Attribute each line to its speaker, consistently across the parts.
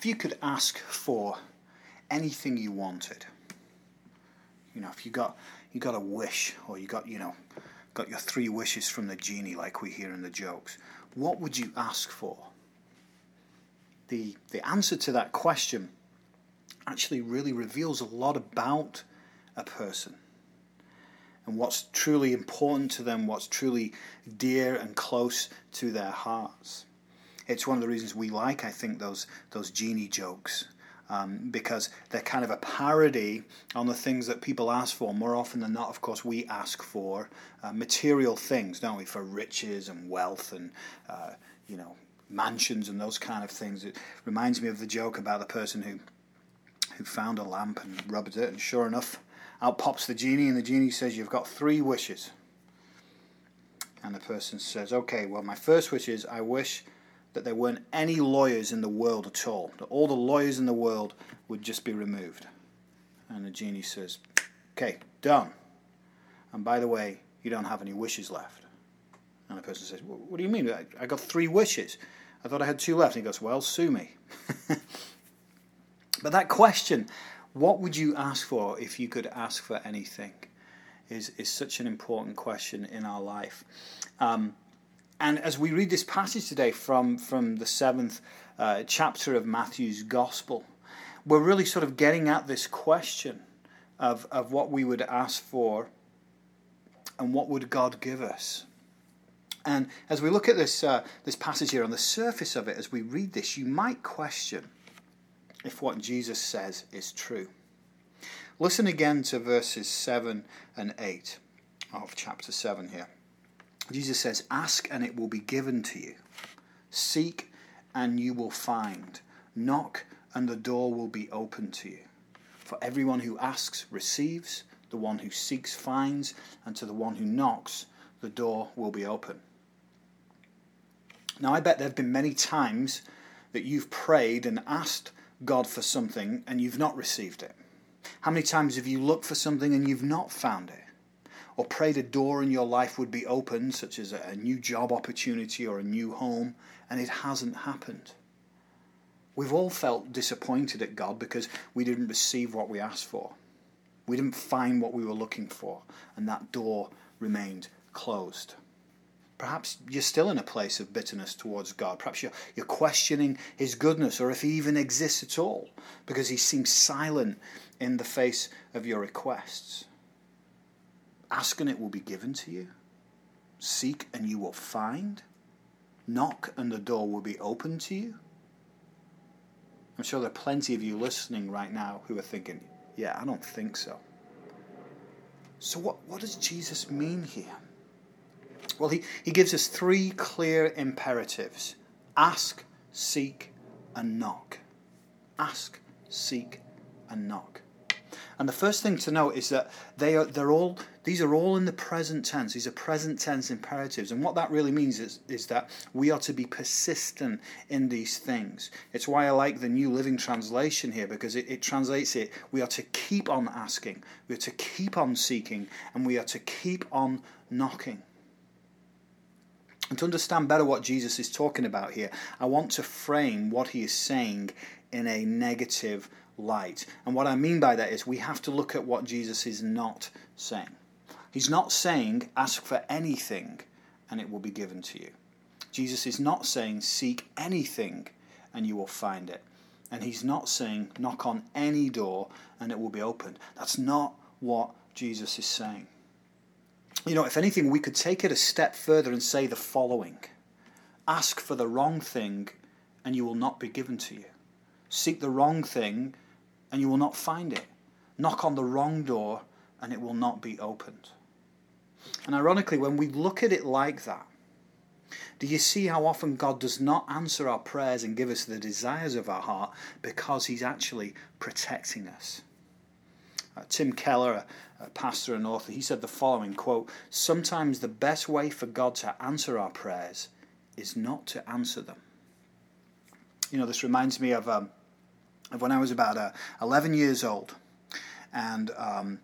Speaker 1: if you could ask for anything you wanted, you know, if you got you got a wish or you got, you know, got your three wishes from the genie like we hear in the jokes, what would you ask for? The the answer to that question actually really reveals a lot about a person and what's truly important to them, what's truly dear and close to their hearts. It's one of the reasons we like, I think, those those genie jokes. Um, because they're kind of a parody on the things that people ask for. More often than not, of course, we ask for uh, material things, don't we? For riches and wealth and, uh, you know, mansions and those kind of things. It reminds me of the joke about the person who who found a lamp and rubbed it, and sure enough, out pops the genie, and the genie says, You've got three wishes. And the person says, Okay, well, my first wish is I wish that there weren't any lawyers in the world at all, that all the lawyers in the world would just be removed. And the genie says, Okay, done. And by the way, you don't have any wishes left. And the person says, What do you mean? I got three wishes. I thought I had two left. And he goes, Well, sue me. but that question, what would you ask for if you could ask for anything? Is, is such an important question in our life. Um, and as we read this passage today from, from the seventh uh, chapter of Matthew's Gospel, we're really sort of getting at this question of, of what we would ask for and what would God give us. And as we look at this, uh, this passage here on the surface of it, as we read this, you might question if what Jesus says is true. Listen again to verses 7 and 8 of chapter 7 here. Jesus says, Ask and it will be given to you. Seek and you will find. Knock and the door will be open to you. For everyone who asks receives, the one who seeks finds, and to the one who knocks, the door will be open. Now, I bet there have been many times that you've prayed and asked God for something and you've not received it? How many times have you looked for something and you've not found it? Or prayed a door in your life would be opened, such as a new job opportunity or a new home, and it hasn't happened? We've all felt disappointed at God because we didn't receive what we asked for. We didn't find what we were looking for, and that door remained closed. Perhaps you're still in a place of bitterness towards God. Perhaps you're, you're questioning His goodness or if He even exists at all because He seems silent in the face of your requests. Ask and it will be given to you. Seek and you will find. Knock and the door will be opened to you. I'm sure there are plenty of you listening right now who are thinking, yeah, I don't think so. So, what, what does Jesus mean here? Well, he, he gives us three clear imperatives ask, seek, and knock. Ask, seek, and knock. And the first thing to note is that they are they're all these are all in the present tense. These are present tense imperatives. And what that really means is, is that we are to be persistent in these things. It's why I like the New Living Translation here, because it, it translates it. We are to keep on asking, we are to keep on seeking, and we are to keep on knocking. And to understand better what Jesus is talking about here, I want to frame what he is saying in a negative light. And what I mean by that is we have to look at what Jesus is not saying. He's not saying, ask for anything and it will be given to you. Jesus is not saying, seek anything and you will find it. And he's not saying, knock on any door and it will be opened. That's not what Jesus is saying you know, if anything, we could take it a step further and say the following Ask for the wrong thing, and you will not be given to you. Seek the wrong thing, and you will not find it. Knock on the wrong door, and it will not be opened. And ironically, when we look at it like that, do you see how often God does not answer our prayers and give us the desires of our heart because He's actually protecting us? Uh, Tim Keller, a, a pastor and author, he said the following quote, Sometimes the best way for God to answer our prayers is not to answer them. You know, this reminds me of, um, of when I was about uh, 11 years old. And um,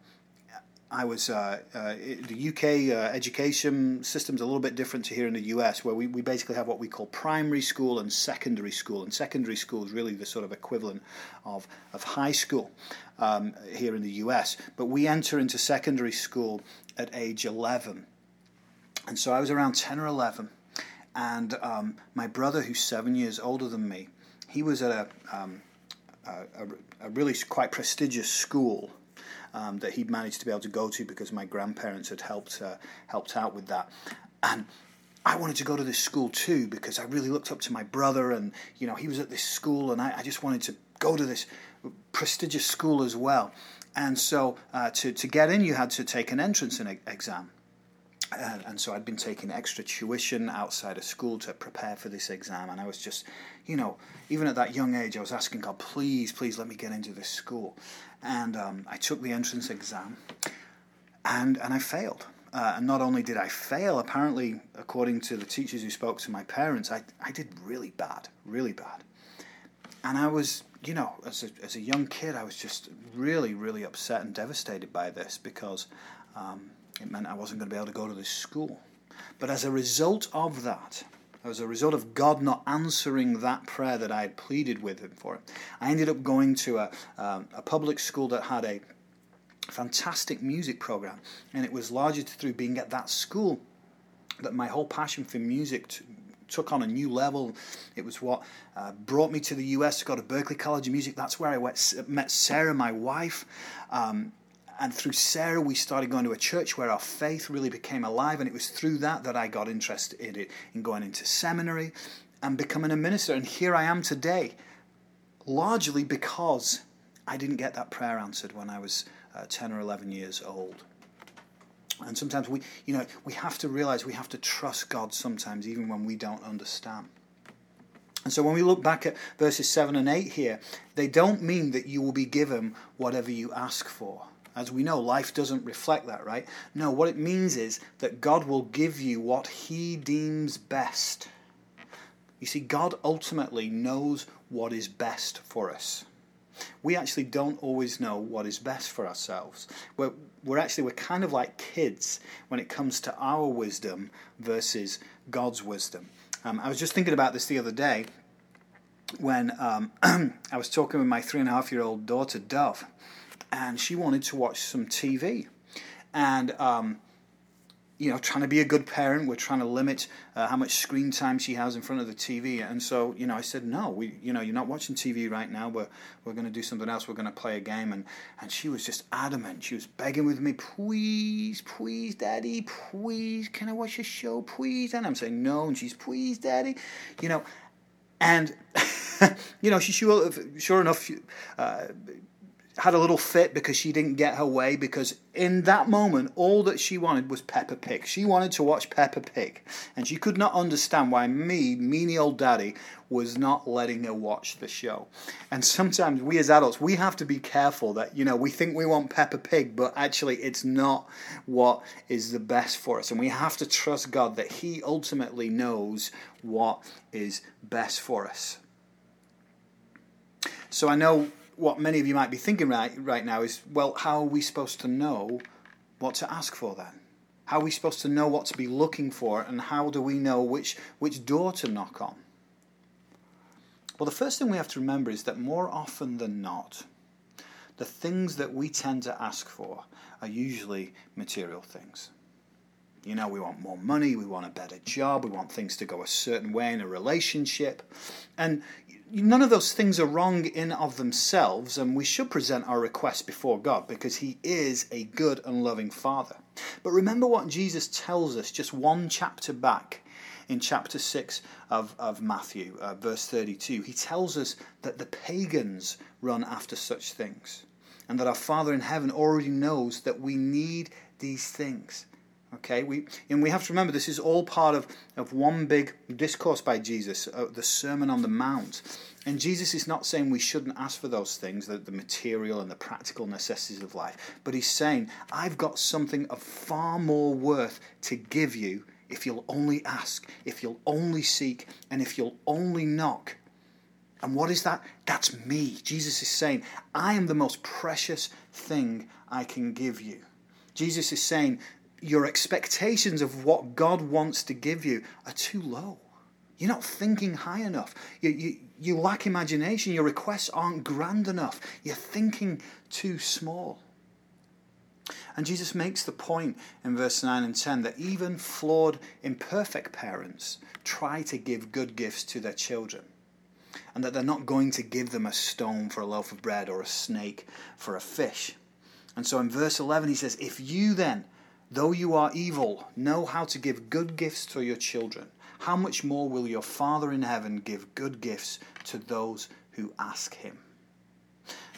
Speaker 1: I was uh, uh, the UK uh, education system's a little bit different to here in the US, where we, we basically have what we call primary school and secondary school, and secondary school is really the sort of equivalent of of high school um, here in the US. But we enter into secondary school at age 11, and so I was around 10 or 11, and um, my brother, who's seven years older than me, he was at a, um, a, a really quite prestigious school um, that he'd managed to be able to go to because my grandparents had helped uh, helped out with that, and. I wanted to go to this school too because I really looked up to my brother, and you know he was at this school, and I, I just wanted to go to this prestigious school as well. And so uh, to to get in, you had to take an entrance exam. And, and, so I'd been taking extra tuition outside of school to prepare for this exam, and I was just, you know, even at that young age, I was asking God, please, please let me get into this school and um, I took the entrance exam, and and I failed. Uh, and not only did I fail, apparently, according to the teachers who spoke to my parents, I, I did really bad, really bad. And I was, you know, as a, as a young kid, I was just really, really upset and devastated by this because um, it meant I wasn't going to be able to go to this school. But as a result of that, as a result of God not answering that prayer that I had pleaded with Him for, I ended up going to a, um, a public school that had a fantastic music program, and it was largely through being at that school that my whole passion for music t- took on a new level. It was what uh, brought me to the US to go to Berklee College of Music. That's where I went, met Sarah, my wife. Um, and through Sarah, we started going to a church where our faith really became alive. And it was through that that I got interested in going into seminary and becoming a minister. And here I am today, largely because I didn't get that prayer answered when I was uh, 10 or 11 years old. And sometimes we, you know, we have to realize we have to trust God sometimes, even when we don't understand. And so when we look back at verses 7 and 8 here, they don't mean that you will be given whatever you ask for. As we know, life doesn't reflect that, right? No, what it means is that God will give you what He deems best. You see, God ultimately knows what is best for us. We actually don't always know what is best for ourselves. We're, we're actually, we're kind of like kids when it comes to our wisdom versus God's wisdom. Um, I was just thinking about this the other day when um, I was talking with my three and a half year old daughter, Dove and she wanted to watch some TV. And, um, you know, trying to be a good parent, we're trying to limit uh, how much screen time she has in front of the TV. And so, you know, I said, no, we, you know, you're not watching TV right now. We're, we're going to do something else. We're going to play a game. And, and she was just adamant. She was begging with me, please, please, daddy, please, can I watch a show, please? And I'm saying, no. And she's, please, daddy, you know, and, you know, she sure, sure enough, uh, had a little fit because she didn't get her way because in that moment all that she wanted was Peppa Pig. She wanted to watch Peppa Pig and she could not understand why me, meanie old daddy, was not letting her watch the show. And sometimes we as adults we have to be careful that you know we think we want Peppa Pig but actually it's not what is the best for us and we have to trust God that he ultimately knows what is best for us. So I know what many of you might be thinking right, right now is well, how are we supposed to know what to ask for then? How are we supposed to know what to be looking for, and how do we know which, which door to knock on? Well, the first thing we have to remember is that more often than not, the things that we tend to ask for are usually material things. You know, we want more money, we want a better job, we want things to go a certain way in a relationship. And none of those things are wrong in of themselves, and we should present our requests before God because He is a good and loving Father. But remember what Jesus tells us just one chapter back in chapter 6 of, of Matthew, uh, verse 32. He tells us that the pagans run after such things, and that our Father in heaven already knows that we need these things. Okay, we and we have to remember this is all part of, of one big discourse by Jesus, uh, the Sermon on the Mount. And Jesus is not saying we shouldn't ask for those things, the, the material and the practical necessities of life, but he's saying, I've got something of far more worth to give you if you'll only ask, if you'll only seek, and if you'll only knock. And what is that? That's me. Jesus is saying, I am the most precious thing I can give you. Jesus is saying your expectations of what God wants to give you are too low. You're not thinking high enough. You, you, you lack imagination. Your requests aren't grand enough. You're thinking too small. And Jesus makes the point in verse 9 and 10 that even flawed, imperfect parents try to give good gifts to their children. And that they're not going to give them a stone for a loaf of bread or a snake for a fish. And so in verse 11 he says, If you then, though you are evil, know how to give good gifts to your children, how much more will your Father in heaven give good gifts to those who ask him?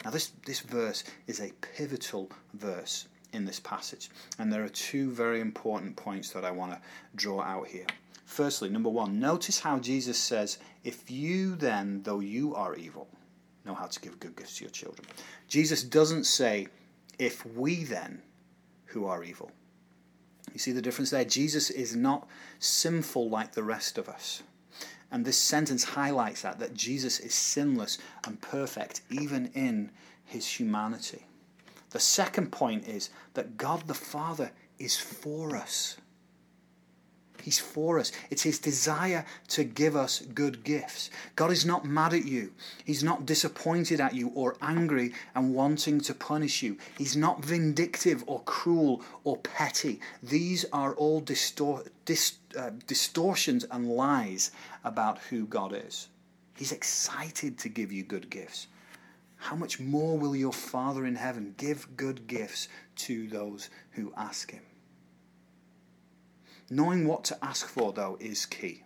Speaker 1: Now, this, this verse is a pivotal verse in this passage, and there are two very important points that I want to draw out here. Firstly, number one, notice how Jesus says, If you then, though you are evil, know how to give good gifts to your children. Jesus doesn't say, If we then, who are evil. You see the difference there? Jesus is not sinful like the rest of us. And this sentence highlights that, that Jesus is sinless and perfect, even in his humanity. The second point is that God the Father is for us. He's for us. It's His desire to give us good gifts. God is not mad at you. He's not disappointed at you or angry and wanting to punish you. He's not vindictive or cruel or petty. These are all distor- dis- uh, distortions and lies about who God is. He's excited to give you good gifts. How much more will your Father in heaven give good gifts to those who ask Him? Knowing what to ask for, though, is key.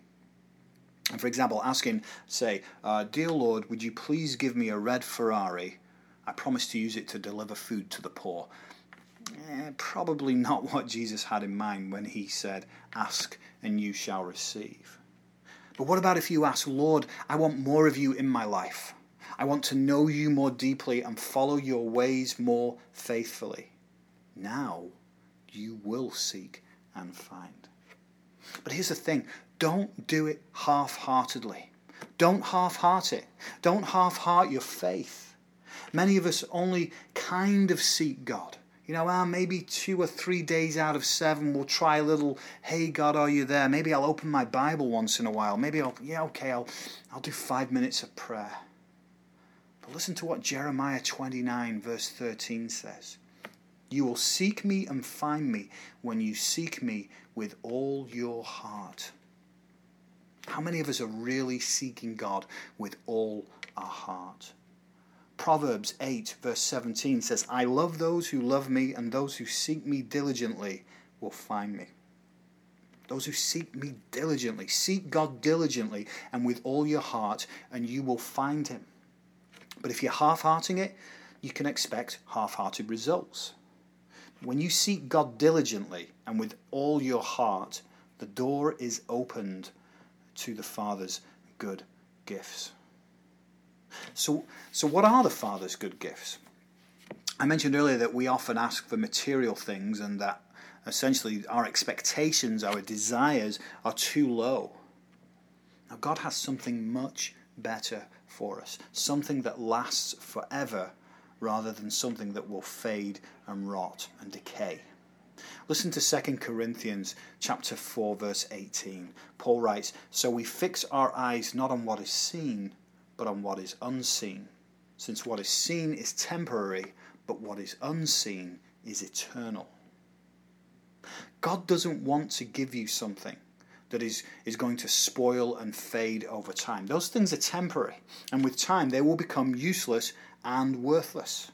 Speaker 1: And for example, asking, say, uh, Dear Lord, would you please give me a red Ferrari? I promise to use it to deliver food to the poor. Eh, probably not what Jesus had in mind when he said, Ask and you shall receive. But what about if you ask, Lord, I want more of you in my life? I want to know you more deeply and follow your ways more faithfully. Now you will seek and find. But here's the thing don't do it half heartedly. Don't half heart it. Don't half heart your faith. Many of us only kind of seek God. You know, ah, maybe two or three days out of seven we'll try a little, hey God, are you there? Maybe I'll open my Bible once in a while. Maybe I'll, yeah, okay, I'll, I'll do five minutes of prayer. But listen to what Jeremiah 29, verse 13 says. You will seek me and find me when you seek me with all your heart. How many of us are really seeking God with all our heart? Proverbs 8, verse 17 says, I love those who love me, and those who seek me diligently will find me. Those who seek me diligently, seek God diligently and with all your heart, and you will find him. But if you're half hearting it, you can expect half hearted results. When you seek God diligently and with all your heart, the door is opened to the Father's good gifts. So, so what are the Father's good gifts? I mentioned earlier that we often ask for material things and that essentially our expectations, our desires are too low. Now, God has something much better for us, something that lasts forever rather than something that will fade and rot and decay. Listen to 2 Corinthians chapter 4 verse 18. Paul writes, "So we fix our eyes not on what is seen, but on what is unseen, since what is seen is temporary, but what is unseen is eternal." God doesn't want to give you something that is, is going to spoil and fade over time. Those things are temporary, and with time they will become useless and worthless.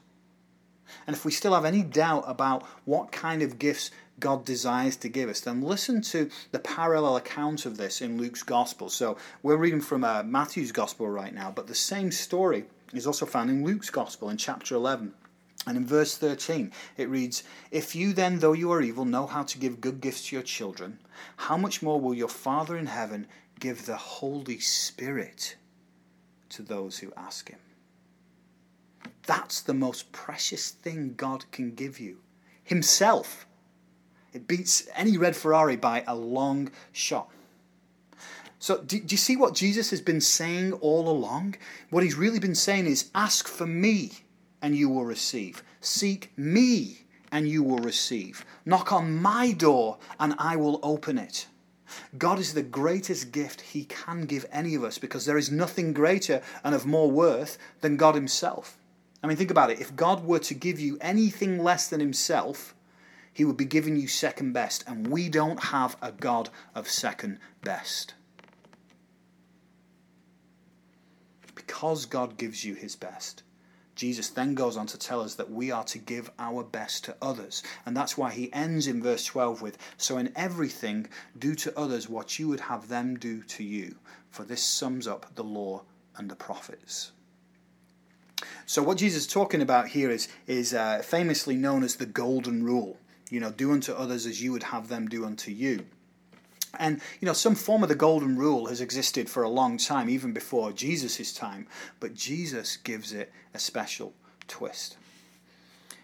Speaker 1: And if we still have any doubt about what kind of gifts God desires to give us, then listen to the parallel account of this in Luke's Gospel. So we're reading from uh, Matthew's Gospel right now, but the same story is also found in Luke's Gospel in chapter 11. And in verse 13, it reads, If you then, though you are evil, know how to give good gifts to your children, how much more will your Father in heaven give the Holy Spirit to those who ask him? That's the most precious thing God can give you Himself. It beats any red Ferrari by a long shot. So, do, do, you see what Jesus has been saying all along? What he's really been saying is ask for me and you will receive. Seek me and you will receive. Knock on my door, and I will open it. God is the greatest gift He can give any of us because there is nothing greater and of more worth than God Himself. I mean, think about it. If God were to give you anything less than Himself, He would be giving you second best, and we don't have a God of second best. Because God gives you His best, Jesus then goes on to tell us that we are to give our best to others. And that's why he ends in verse 12 with So in everything, do to others what you would have them do to you. For this sums up the law and the prophets. So, what Jesus is talking about here is, is uh, famously known as the Golden Rule. You know, do unto others as you would have them do unto you. And, you know, some form of the golden rule has existed for a long time, even before Jesus' time, but Jesus gives it a special twist.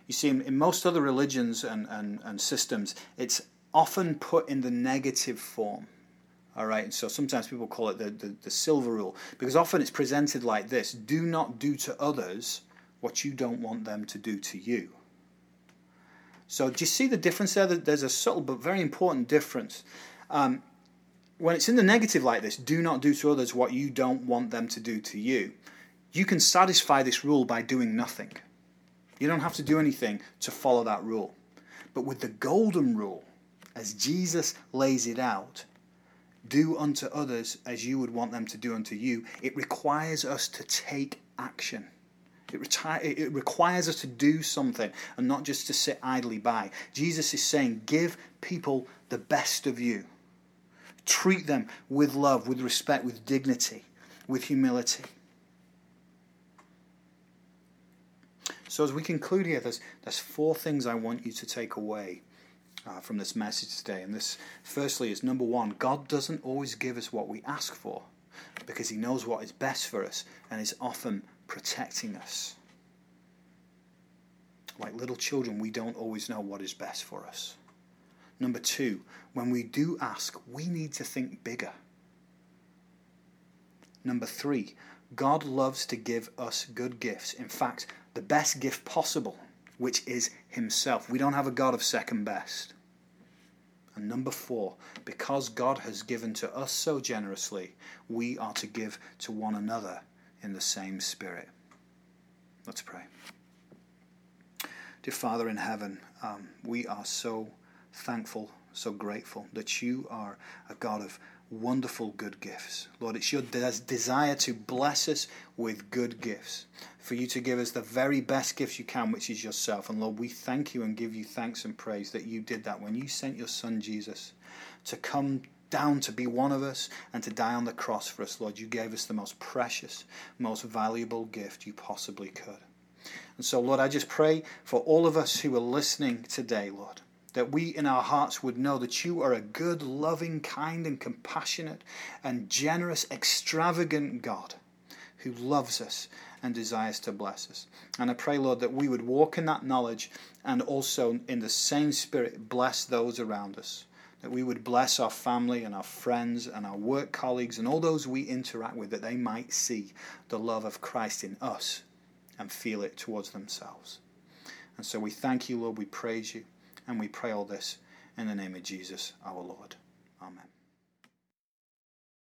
Speaker 1: You see, in, in most other religions and, and, and systems, it's often put in the negative form. All right, and so sometimes people call it the, the, the silver rule, because often it's presented like this do not do to others what you don't want them to do to you. So, do you see the difference there? There's a subtle but very important difference. Um, when it's in the negative like this, do not do to others what you don't want them to do to you. You can satisfy this rule by doing nothing. You don't have to do anything to follow that rule. But with the golden rule, as Jesus lays it out, do unto others as you would want them to do unto you, it requires us to take action. It, reti- it requires us to do something and not just to sit idly by. Jesus is saying, give people the best of you. Treat them with love, with respect, with dignity, with humility. So, as we conclude here, there's, there's four things I want you to take away uh, from this message today. And this, firstly, is number one God doesn't always give us what we ask for because He knows what is best for us and is often protecting us. Like little children, we don't always know what is best for us. Number two, when we do ask, we need to think bigger. Number three, God loves to give us good gifts. In fact, the best gift possible, which is Himself. We don't have a God of second best. And number four, because God has given to us so generously, we are to give to one another in the same spirit. Let's pray. Dear Father in heaven, um, we are so thankful, so grateful that you are a God of wonderful good gifts. Lord, it's your desire to bless us with good gifts, for you to give us the very best gifts you can, which is yourself. And Lord, we thank you and give you thanks and praise that you did that when you sent your Son Jesus to come down to be one of us and to die on the cross for us, Lord. You gave us the most precious, most valuable gift you possibly could. And so, Lord, I just pray for all of us who are listening today, Lord that we in our hearts would know that you are a good, loving, kind, and compassionate and generous, extravagant God who loves us and desires to bless us. And I pray, Lord, that we would walk in that knowledge and also in the same spirit bless those around us. That we would bless our family and our friends and our work colleagues and all those we interact with, that they might see the love of Christ in us and feel it towards themselves. And so we thank you, Lord. We praise you. And we pray all this in the name of Jesus our Lord.